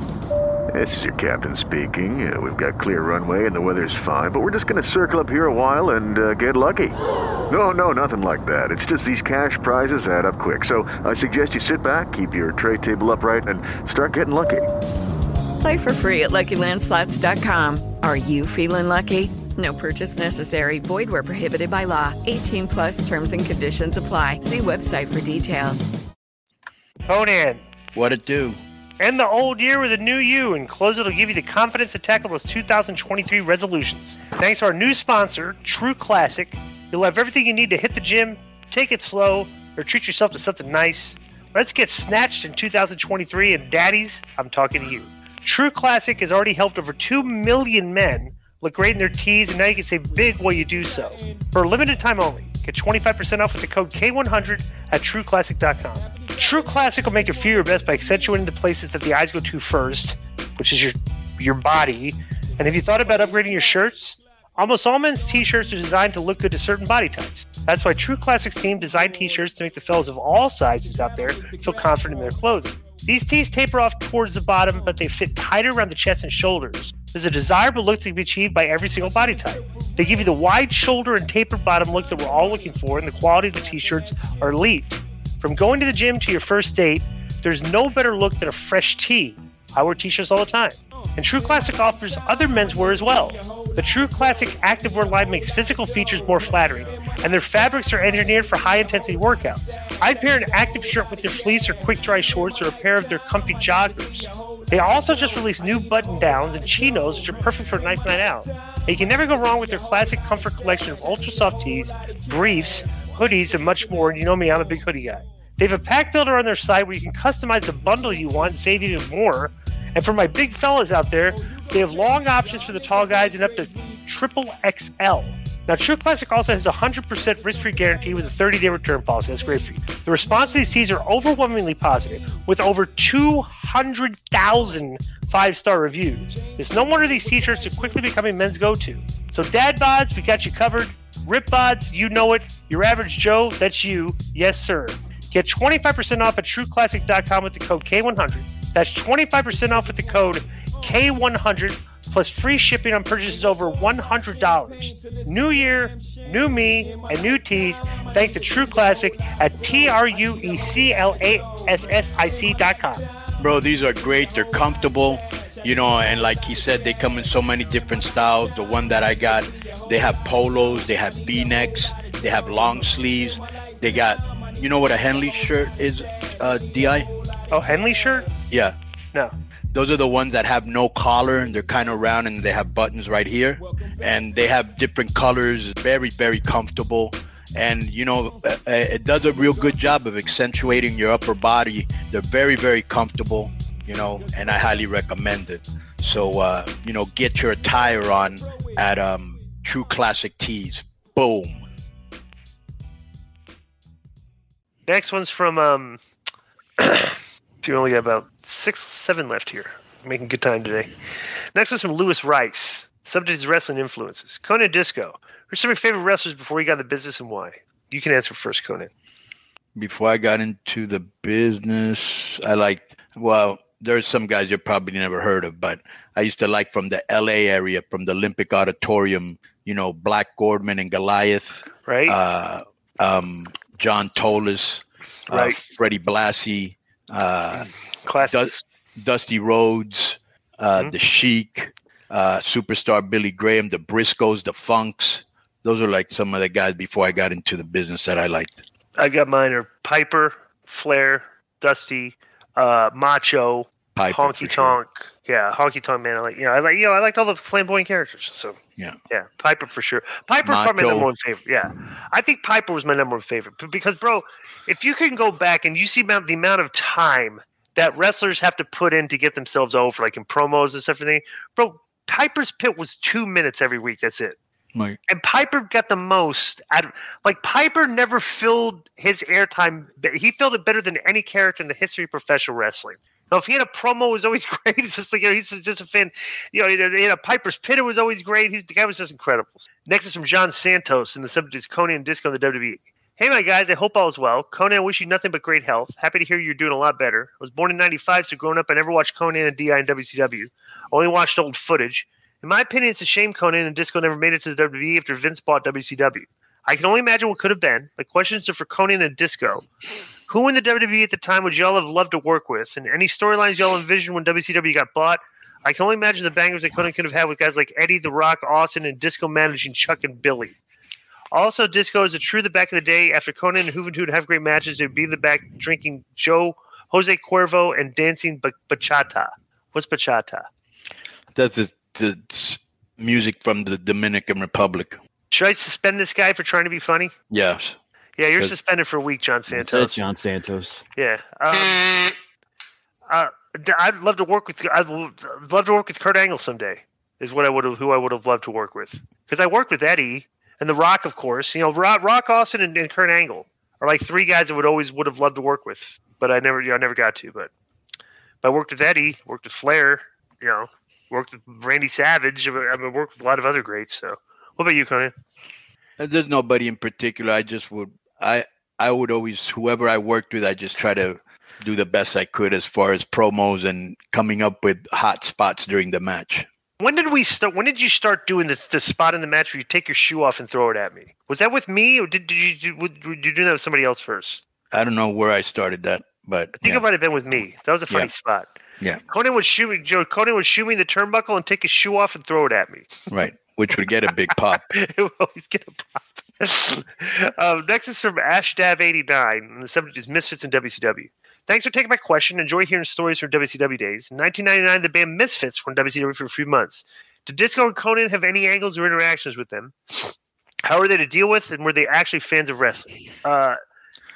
J: This is your captain speaking. Uh, we've got clear runway and the weather's fine, but we're just going to circle up here a while and uh, get lucky. No, no, nothing like that. It's just these cash prizes add up quick. So I suggest you sit back, keep your tray table upright, and start getting lucky.
I: Play for free at LuckyLandSlots.com. Are you feeling lucky? No purchase necessary. Void where prohibited by law. 18 plus terms and conditions apply. See website for details.
D: Konnan.
E: What it do?
D: End the old year with a new you, and close it'll give you the confidence to tackle those 2023 resolutions. Thanks to our new sponsor, True Classic, you'll have everything you need to hit the gym, take it slow, or treat yourself to something nice. Let's get snatched in 2023, and daddies, I'm talking to you. True Classic has already helped over 2 million men look great in their tees, and now you can save big while you do so. For a limited time only, get 25% off with the code K100 at trueclassic.com. True Classic will make you feel your best by accentuating the places that the eyes go to first, which is your your body. And have you thought about upgrading your shirts? Almost all men's t-shirts are designed to look good to certain body types. That's why True Classics team designed t-shirts to make the fellas of all sizes out there feel confident in their clothing. These tees taper off towards the bottom, but they fit tighter around the chest and shoulders. There's a desirable look to be achieved by every single body type. They give you the wide shoulder and tapered bottom look that we're all looking for, and the quality of the t-shirts are elite. From going to the gym to your first date, there's no better look than a fresh tee. I wear t-shirts all the time. And True Classic offers other menswear as well. The True Classic activewear line makes physical features more flattering, and their fabrics are engineered for high intensity workouts. I'd pair an active shirt with their fleece or quick dry shorts or a pair of their comfy joggers. They also just released new button downs and chinos, which are perfect for a nice night out. And you can never go wrong with their classic comfort collection of ultra soft tees, briefs, hoodies, and much more. And you know me, I'm a big hoodie guy. They have a pack builder on their site where you can customize the bundle you want and save even more. And for my big fellas out there, they have long options for the tall guys and up to triple XL. Now, True Classic also has a 100% risk free guarantee with a 30 day return policy. That's great for you. The response to these teas are overwhelmingly positive, with over 200,000 five star reviews. It's no wonder these t shirts are quickly becoming men's go to. So, dad bods, we got you covered. Rip bods, you know it. Your average Joe, that's you. Yes, sir. Get 25% off at trueclassic.com with the code K100. That's 25% off with the code K100 plus free shipping on purchases over $100. New year, new me, and new tees thanks to True Classic at T R U E C L A S S I C.com.
E: Bro, these are great. They're comfortable, you know, and like he said, they come in so many different styles. The one that I got, they have polos, they have V-necks, they have long sleeves. They got, you know what a Henley shirt is, uh, Di?
D: Oh, Henley shirt?
E: Yeah.
D: No.
E: Those are the ones that have no collar and they're kind of round and they have buttons right here. And they have different colors. Very, very comfortable. And, you know, uh, uh, it does a real good job of accentuating your upper body. They're very, very comfortable, you know, and I highly recommend it. So, uh, you know, get your attire on at um, True Classic Tees. Boom.
D: Next one's from um. <clears throat> so we only got about six, seven left here. Making good time today. Next is from Lewis Rice. Subject is wrestling influences. Konnan Disco. Who's some of your favorite wrestlers before you got in the business and why? You can answer first, Konnan.
E: Before I got into the business, I liked, well, there's some guys you probably never heard of, but I used to like from the LA area, from the Olympic Auditorium, you know, Black Gordman and Goliath.
D: Right.
E: Uh, um, John Tolos, uh,
D: Right.
E: Freddie Blassie, uh,
D: Classics.
E: Dusty Rhodes, uh, the Sheik, uh, superstar Billy Graham, the Briscoes, the Funks. Those are like some of the guys before I got into the business that I liked.
D: I got mine are Piper, Flair, Dusty, uh, Macho,
E: Piper,
D: Honky
E: for sure.
D: Tonk. Yeah, Honky Tonk man. I like you know, I like you know, I liked all the flamboyant characters. So
E: Yeah.
D: yeah, Piper for sure. Piper's probably my number one favorite. Yeah, I think Piper was my number one favorite B- because, bro, if you can go back and you see amount, the amount of time that wrestlers have to put in to get themselves over, like in promos and stuff, everything, bro. Piper's pit was two minutes every week. That's it.
E: Like,
D: And Piper got the most. Out, like Piper never filled his airtime. He filled it better than any character in the history of professional wrestling. No, if he had a promo, was always <laughs> great. It's just like you know, he's just a fan. You know, he had, he a Piper's Pit. It was always great. He's, the guy was just incredible. Next is from John Santos, and the subject is Konnan and Disco in the WWE. Hey, my guys, I hope all is well. Konnan, I wish you nothing but great health. Happy to hear you're doing a lot better. I was born in 95, so growing up, I never watched Konnan and DI and WCW. Only watched old footage. In my opinion, it's a shame Konnan and Disco never made it to the WWE after Vince bought WCW. I can only imagine what could have been. My questions are for Konnan and Disco. Who in the WWE at the time would y'all have loved to work with? And any storylines y'all envisioned when WCW got bought? I can only imagine the bangers that Konnan could have had with guys like Eddie, The Rock, Austin, and Disco managing Chuck and Billy. Also, Disco is a true the back of the day. After Konnan and Juventud have great matches, they'd be in the back drinking Joe, Jose Cuervo, and dancing b- bachata. What's bachata?
E: That's the, the music from the Dominican Republic.
D: Should I suspend this guy for trying to be funny?
E: Yes.
D: Yeah, you're suspended for a week, John
F: That's it,
D: Santos.
F: John Santos.
D: Yeah. Um, uh, d- I'd love to work with. I'd love to work with Kurt Angle someday. Is what I would have, who I would have loved to work with. Because I worked with Eddie and The Rock, of course. You know, Rock, Rock Austin and, and Kurt Angle are like three guys I would always would have loved to work with, but I never, you know, I never got to. But, but I worked with Eddie, worked with Flair, you know, worked with Randy Savage. I mean, I worked with a lot of other greats. So, what about you,
E: Konnan? There's nobody in particular. I just would I I would always whoever I worked with, I just try to do the best I could as far as promos and coming up with hot spots during the match.
D: When did we start? When did you start doing the, the spot in the match where you take your shoe off and throw it at me? Was that with me, or did, did you did, did you do that with somebody else first?
E: I don't know where I started that, but
D: I think it might have been with me. That was a funny
E: Yeah.
D: spot.
E: yeah,
D: Konnan would shoot me. Joe Konnan would shoot me in the turnbuckle and take his shoe off and throw it at me.
E: right. Which would get a big pop. <laughs>
D: it would always get a pop. <laughs> um, next is from AshDav89, and the subject is Misfits in WCW. Thanks for taking my question. Enjoy hearing stories from WCW days. In 1999, the band Misfits were in WCW for a few months. Did Disco and Konnan have any angles or interactions with them? How were they to deal with, and were they actually fans of wrestling? Uh,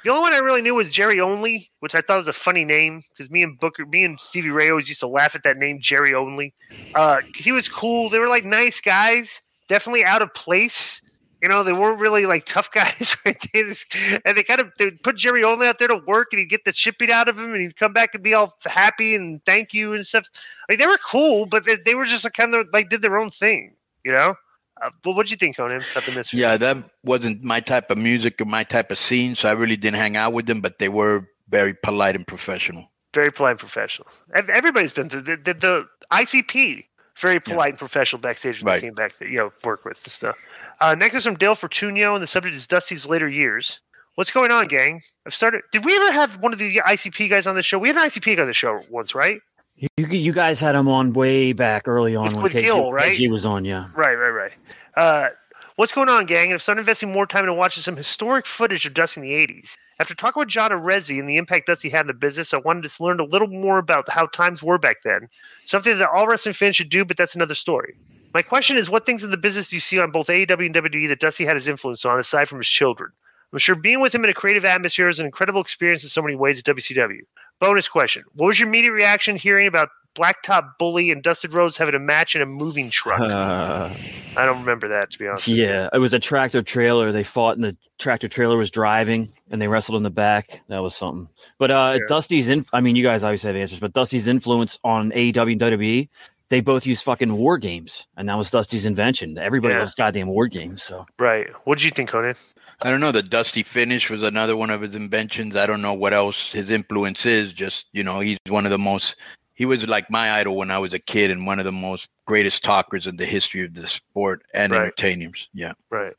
D: the only one I really knew was Jerry Only, which I thought was a funny name because me and Booker, me and Stevie Ray always used to laugh at that name, Jerry Only, because he was cool. They were like nice guys, definitely out of place. You know, they weren't really like tough <laughs> guys, right? They just, and they kind of they put Jerry Only out there to work, and he'd get the shit beat out of him, and he'd come back and be all happy and thank you and stuff. Like they were cool, but they, they were just like, kind of like did their own thing, you know. Uh, but what do you think, Konnan? About the Misfits?
E: Yeah, that wasn't my type of music or my type of scene, so I really didn't hang out with them. But they were very polite and professional.
D: very polite and professional. Everybody's been to the, the, the ICP, very polite and professional backstage when
E: Right.
D: they came back, to, you know, work with and stuff. Uh, next is from Dale Fortunio, and the subject is Dusty's later years. What's going on, gang? I've started. Did we ever have one of the ICP guys on the show? We had an ICP guy on the show once, right?
F: You, you guys had him on way back early on when
D: with
F: KG,
D: Gil, right?
F: KG was on, yeah.
D: Right, right, right. Uh, what's going on, gang? I've started investing more time into watching some historic footage of Dusty in the 80s. After talking with John Arezzi and the impact Dusty had in the business, I wanted to learn a little more about how times were back then. Something that all wrestling fans should do, but that's another story. My question is what things in the business do you see on both AEW and WWE that Dusty had his influence on, aside from his children? I'm sure being with him in a creative atmosphere is an incredible experience in so many ways at WCW. Bonus question What was your immediate reaction hearing about Blacktop Bully and Dustin Rhodes having a match in a moving truck?
F: Uh, <laughs>
D: I don't remember that, to be honest.
F: yeah, it was a tractor trailer. They fought, and the tractor trailer was driving, and they wrestled in the back. That was something. But uh,
D: Yeah.
F: Dusty's, in, I mean, you guys obviously have answers, but Dusty's influence on AEW and WWE, they both use fucking war games, and that was Dusty's invention. Everybody
D: Yeah.
F: loves goddamn war games. So
D: Right. What did you think, Konnan?
E: I don't know. The Dusty finish was another one of his inventions. I don't know what else his influence is. Just you know, he's one of the most. He was like my idol when I was a kid, and one of the most greatest talkers in the history of the sport and
D: Right.
E: entertainers. Yeah.
D: Right.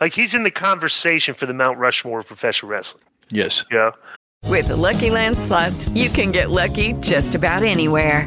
D: Like he's in the conversation for the Mount Rushmore of professional wrestling.
E: Yes.
D: Yeah.
I: With the Lucky Land slots, you can get lucky just about anywhere.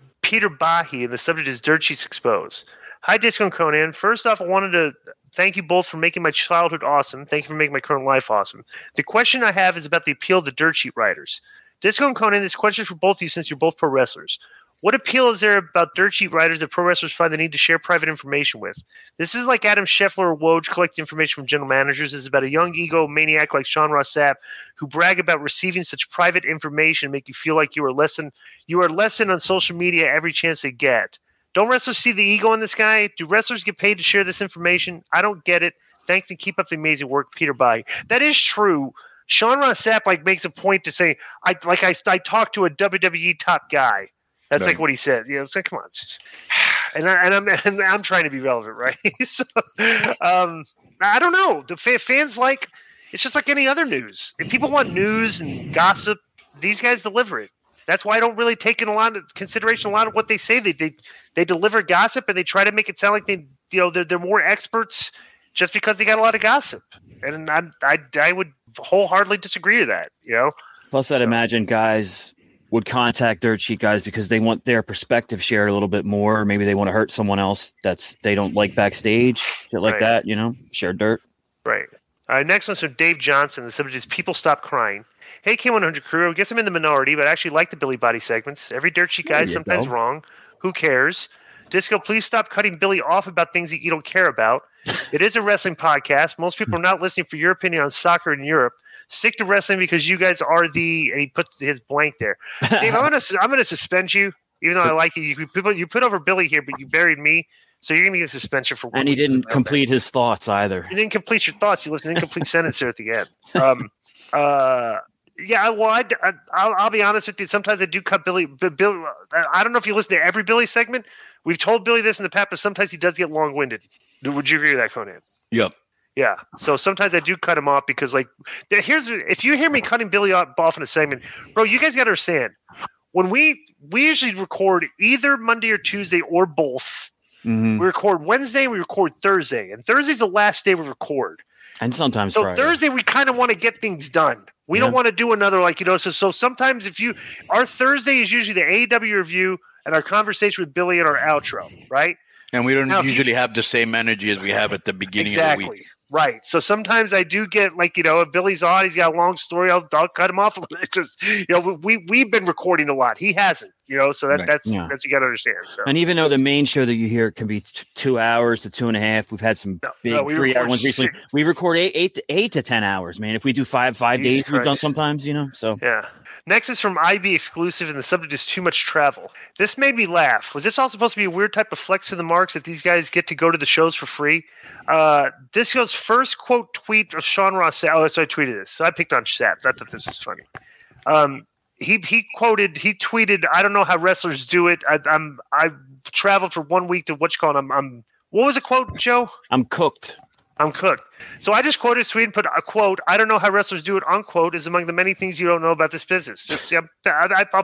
D: Peter Bahi, and the subject is Dirt Sheets Exposed. Hi, Disco and Konnan. First off, I wanted to thank you both for making my childhood awesome. Thank you for making my current life awesome. The question I have is about the appeal of the Dirt Sheet writers. Disco and Konnan, this question is for both of you since you're both pro wrestlers. What appeal is there about dirt sheet writers that pro wrestlers find the need to share private information with? This is like Adam Schefter or Woj collecting information from general managers. This is about a young ego maniac like Sean Ross Sapp who brag about receiving such private information make you feel like you are less than you are less than on social media every chance they get. Don't wrestlers see the ego in this guy? Do wrestlers get paid to share this information? I don't get it. Thanks and keep up the amazing work, Peter By. That is true. Sean Ross Sapp like makes a point to say, I like I, I talked to a WWE top guy. That's
E: Right.
D: like what he said. You know, it's like come on, <sighs> and I, and I'm <laughs> and I'm trying to be relevant, right? <laughs> so, um, I don't know. The fa- fans like it's just like any other news. If people want news and gossip, these guys deliver it. That's why I don't really take in a lot of consideration a lot of what they say. They they they deliver gossip and they try to make it sound like they you know they're they're more experts just because they got a lot of gossip. And I I, I would wholeheartedly disagree with that. You know.
F: Plus, I'd imagine guys would contact dirt sheet guys because they want their perspective shared a little bit more. Maybe they want to hurt someone else that's they don't like backstage, shit like
D: Right.
F: that. You know, share dirt.
D: Right. All right. Next one's from Dave Johnson. The subject is "People Stop Crying." Hey, K100 crew. I guess I'm in the minority, but I actually like the Billy Body segments. Every dirt sheet guy is sometimes
F: go.
D: wrong. Who cares? Disco, please stop cutting Billy off about things that you don't care about. It is a wrestling podcast. Most people are not listening for your opinion on soccer in Europe. Stick to wrestling because you guys are the. And he puts his blank there. Dave, I'm gonna <laughs> I'm gonna suspend you, even though I like you. You put you put over Billy here, but you buried me, so you're gonna get a suspension for.
F: And he didn't complete his thoughts either.
D: You didn't complete your thoughts. You left an incomplete sentence there at the end. <laughs> Um, uh, yeah, well, I, I, I'll, I'll be honest with you. Sometimes I do cut Billy. Billy, I don't know if you listen to every Billy segment. We've told Billy this in the past, but sometimes he does get long winded. Would you agree with that, Konnan?
E: Yep.
D: Yeah. So sometimes I do cut him off because, like, here's if you hear me cutting Billy off off in a segment, bro, you guys got to understand when we we usually record either Monday or Tuesday or both.
F: Mhm.
D: We record Wednesday, we record Thursday, and Thursday's the last day we record.
F: And sometimes
D: So
F: Friday.
D: Thursday we kind of want to get things done. We don't want to do another like you know. So so sometimes if you our Thursday is usually the AEW review and our conversation with Billy and our outro, right?
E: And we don't
D: Now, if you-
E: usually have the same energy as we have at the beginning of
D: exactly.
E: the week.
D: Right. So sometimes I do get like you know if Billy's on, he's got a long story. I'll, I'll cut him off <laughs> a little. Just you know we we've been recording a lot. He hasn't. You know, so that
E: Right.
D: that's
F: Yeah.
D: that's you got to understand. So
F: And even though the main show that you hear can be t- two hours to two and a half, we've had some big
D: no,
F: three hour ones recently. We record eight, eight, to, eight to ten hours, man. If we do five, five
D: Jesus
F: days, we've done sometimes, you know. So
D: Yeah. Next is from IB exclusive, and the subject is too much travel. This made me laugh. Was this all supposed to be a weird type of flex to the marks that these guys get to go to the shows for free? Uh, this goes first quote tweet of Sean Ross. Oh, so I tweeted this. So I picked on Sapp. I thought this was funny. Um, he he quoted. He tweeted. I don't know how wrestlers do it. I, I'm I traveled for one week to what you call it. I'm, I'm what was the quote, Joe?
F: I'm cooked.
D: I'm cooked. So I just quoted Sweden, put a quote. I don't know how wrestlers do it. Unquote is among the many things you don't know about this business. Just yeah, I, I,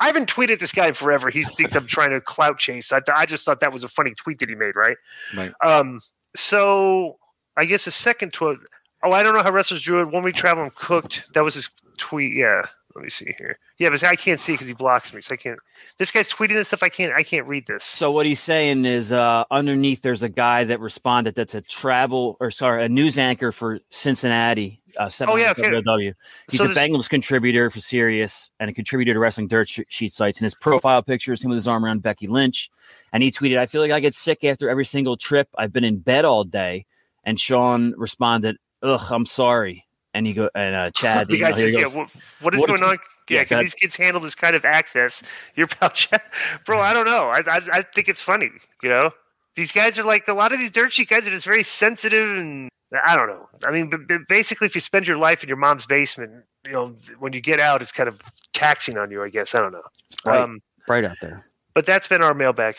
D: I, haven't tweeted this guy forever. He thinks I'm trying to clout chase. I, I just thought that was a funny tweet that he made. Right.
E: Right.
D: Um. So I guess the second tweet. Oh, I don't know how wrestlers do it. When we travel, I'm cooked. That was his tweet. Yeah. Let me see here. Yeah, but I can't see because he blocks me, so I can't. This guy's tweeting this stuff. I can't. I can't read this.
F: So what he's saying is, uh, underneath there's a guy that responded. That's a travel or sorry, a news anchor for Cincinnati. Uh,
D: Oh, yeah, okay.
F: WLW. He's
D: So
F: a Bengals contributor for Sirius and a contributor to Wrestling Dirt Sh- Sheet sites. And his profile picture is him with his arm around Becky Lynch. And he tweeted, "I feel like I get sick after every single trip. I've been in bed all day." And Sean responded, "Ugh, I'm sorry." And he go and uh, <laughs> Chad,
D: the guy says,
F: goes,
D: "Yeah, what, what is
F: "What is-
D: going on? Yeah,
F: yeah,
D: can
F: go
D: these kids handle this kind of access? <laughs> Your pal, Chad, bro. I don't know. I, I I think it's funny. You know, these guys are like a lot of these dirt sheet guys are just very sensitive and I don't know. I mean, b- b- basically, if you spend your life in your mom's basement, you know, when you get out, it's kind of taxing on you. I guess I don't know.
F: Right.
D: Um,
F: right out there.
D: but that's been our mailbag.